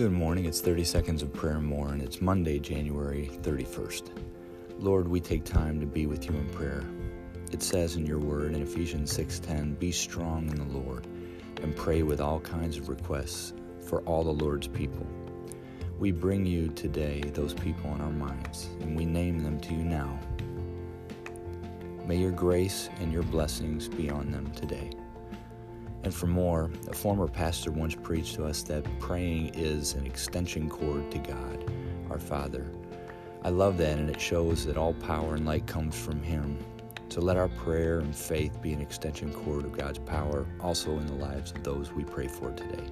Good morning. It's 30 seconds of prayer more, and it's Monday, January 31st. Lord, we take time to be with you in prayer. It says in your word in Ephesians 6:10, "Be strong in the Lord and pray with all kinds of requests for all the Lord's people." We bring you today those people in our minds, and we name them to you now. May your grace and your blessings be on them today. And for more, a former pastor once preached to us that praying is an extension cord to God, our Father. I love that, and it shows that all power and light comes from Him. So let our prayer and faith be an extension cord of God's power, also in the lives of those we pray for today.